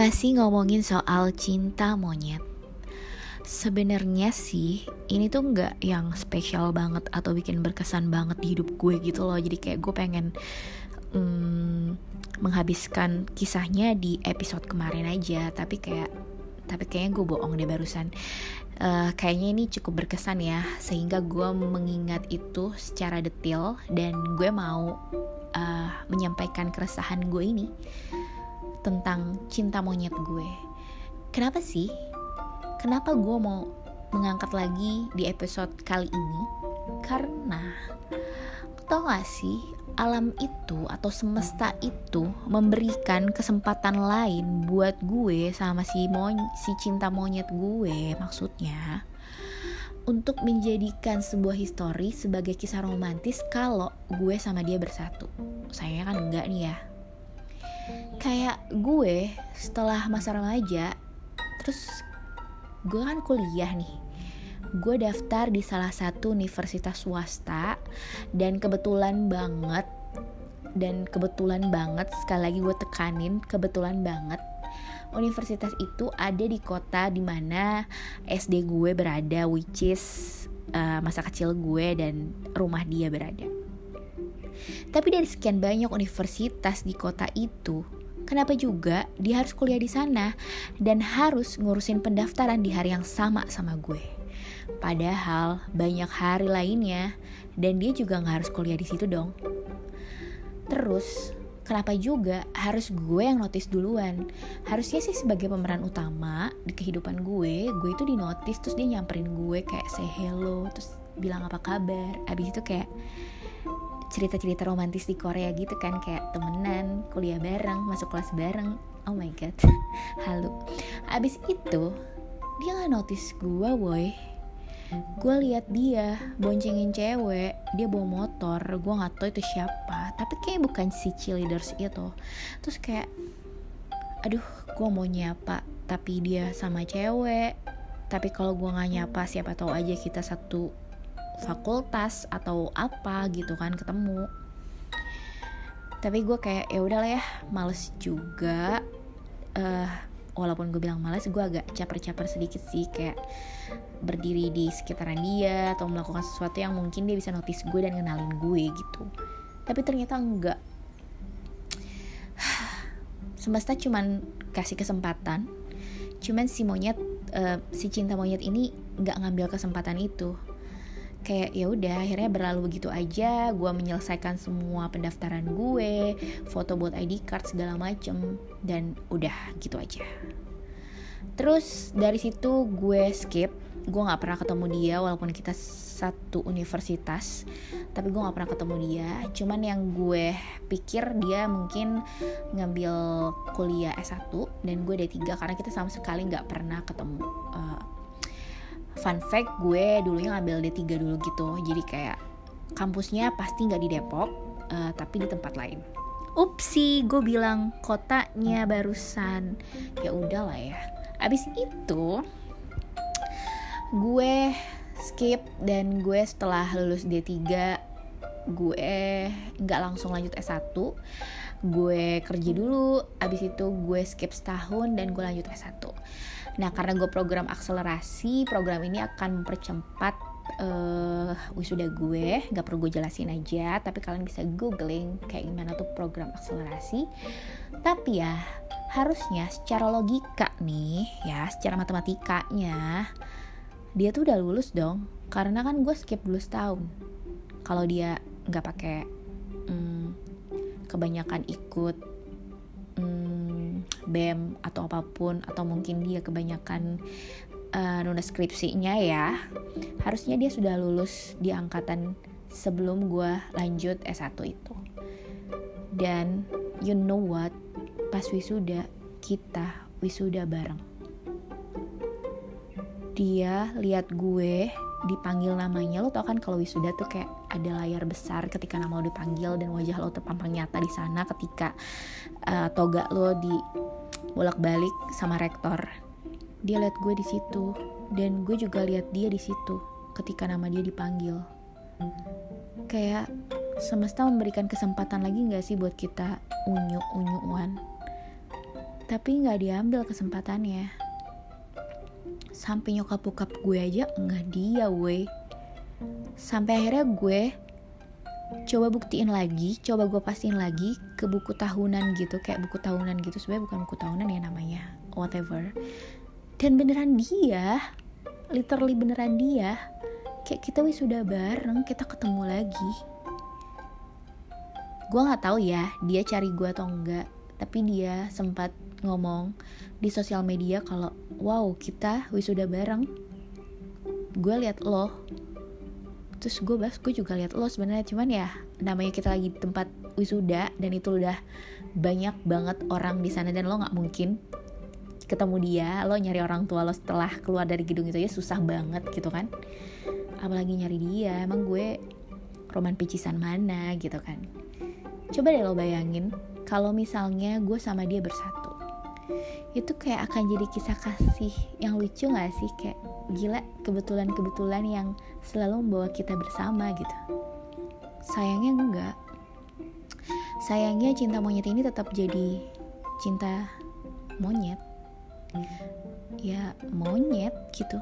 Masih ngomongin soal cinta monyet. Sebenarnya sih ini tuh nggak yang spesial banget atau bikin berkesan banget di hidup gue gitu loh. Jadi kayak gue pengen hmm, menghabiskan kisahnya di episode kemarin aja. Tapi kayak tapi kayaknya gue bohong deh barusan. Uh, kayaknya ini cukup berkesan ya sehingga gue mengingat itu secara detail dan gue mau uh, menyampaikan keresahan gue ini tentang cinta monyet gue. Kenapa sih? Kenapa gue mau mengangkat lagi di episode kali ini? Karena tau gak sih alam itu atau semesta itu memberikan kesempatan lain buat gue sama si mon si cinta monyet gue maksudnya untuk menjadikan sebuah histori sebagai kisah romantis kalau gue sama dia bersatu. Sayangnya kan enggak nih ya kayak gue setelah masa remaja terus gue kan kuliah nih. Gue daftar di salah satu universitas swasta dan kebetulan banget dan kebetulan banget sekali lagi gue tekanin kebetulan banget universitas itu ada di kota di mana SD gue berada which is uh, masa kecil gue dan rumah dia berada tapi dari sekian banyak universitas di kota itu Kenapa juga dia harus kuliah di sana dan harus ngurusin pendaftaran di hari yang sama sama gue? Padahal banyak hari lainnya dan dia juga nggak harus kuliah di situ dong. Terus kenapa juga harus gue yang notice duluan? Harusnya sih sebagai pemeran utama di kehidupan gue, gue itu di notice terus dia nyamperin gue kayak say hello, terus bilang apa kabar. Abis itu kayak cerita-cerita romantis di Korea gitu kan kayak temenan kuliah bareng masuk kelas bareng. Oh my god halu. Abis itu dia nggak notice gue boy gue lihat dia boncengin cewek dia bawa motor gue nggak tahu itu siapa. Tapi kayak bukan si cheerleaders itu. Terus kayak aduh gue mau nyapa tapi dia sama cewek. Tapi kalau gue nggak nyapa siapa tahu aja kita satu fakultas atau apa gitu kan ketemu. Tapi gue kayak ya udahlah ya males juga. Uh, walaupun gue bilang males gue agak caper-caper sedikit sih kayak berdiri di sekitaran dia atau melakukan sesuatu yang mungkin dia bisa notice gue dan kenalin gue gitu. Tapi ternyata enggak. Semesta cuman kasih kesempatan. Cuman si monyet uh, si cinta monyet ini nggak ngambil kesempatan itu kayak ya udah akhirnya berlalu begitu aja. Gue menyelesaikan semua pendaftaran gue foto buat ID card segala macem dan udah gitu aja. Terus dari situ gue skip. Gue nggak pernah ketemu dia walaupun kita satu universitas tapi gue nggak pernah ketemu dia. Cuman yang gue pikir dia mungkin ngambil kuliah S1 dan gue D3 karena kita sama sekali nggak pernah ketemu uh, fun fact gue dulunya ngambil D3 dulu gitu. Jadi kayak kampusnya pasti nggak di Depok uh, tapi di tempat lain. Upsi gue bilang kotanya barusan. Ya udahlah ya. Abis itu gue skip dan gue setelah lulus D3 gue nggak langsung lanjut S1 gue kerja dulu abis itu gue skip setahun dan gue lanjut S1 nah karena gue program akselerasi program ini akan mempercepat uh, wisuda gue. Gak perlu gue jelasin aja tapi kalian bisa googling kayak gimana tuh program akselerasi. Tapi ya harusnya secara logika nih ya secara matematikanya dia tuh udah lulus dong. Karena kan gue skip dulu setahun. Kalau dia nggak pakai hmm, kebanyakan ikut hmm, BEM atau apa pun atau mungkin dia kebanyakan uh, nuna skripsinya ya harusnya dia sudah lulus di angkatan sebelum gue lanjut S1 itu. Dan you know what? Pas wisuda kita wisuda bareng dia lihat gue dipanggil namanya lo tau kan kalau wisuda tuh kayak ada layar besar ketika nama lo dipanggil dan wajah lo terpampang nyata di sana ketika uh, toga lo di bolak-balik sama rektor. Dia lihat gue di situ dan gue juga lihat dia di situ ketika nama dia dipanggil. Kayak semesta memberikan kesempatan lagi nggak sih buat kita unyu unyuan tapi nggak diambil kesempatannya sampai nyokap bokap gue aja nggak dia weh sampai akhirnya gue coba buktiin lagi coba gue pastiin lagi ke buku tahunan gitu kayak buku tahunan gitu. Sebenarnya bukan buku tahunan ya namanya whatever. Dan beneran dia literally beneran dia kayak kita wisuda bareng kita ketemu lagi. Gue nggak tahu ya dia cari gue atau enggak tapi dia sempat ngomong di sosial media kalau wow kita wisuda bareng. Gue liat lo. Terus gue bahas gue juga liat lo sebenarnya. Cuman ya namanya kita lagi di tempat wisuda dan itu udah banyak banget orang di sana dan lo nggak mungkin ketemu dia. Lo nyari orang tua lo setelah keluar dari gedung itu ya susah banget gitu kan. Apalagi nyari dia. Emang gue roman picisan mana gitu kan. Coba deh lo bayangin kalau misalnya gue sama dia bersatu. Itu kayak akan jadi kisah kasih yang lucu gak sih? Kayak gila kebetulan-kebetulan yang selalu membawa kita bersama gitu. Sayangnya enggak sayangnya cinta monyet ini tetap jadi cinta monyet. Ya monyet gitu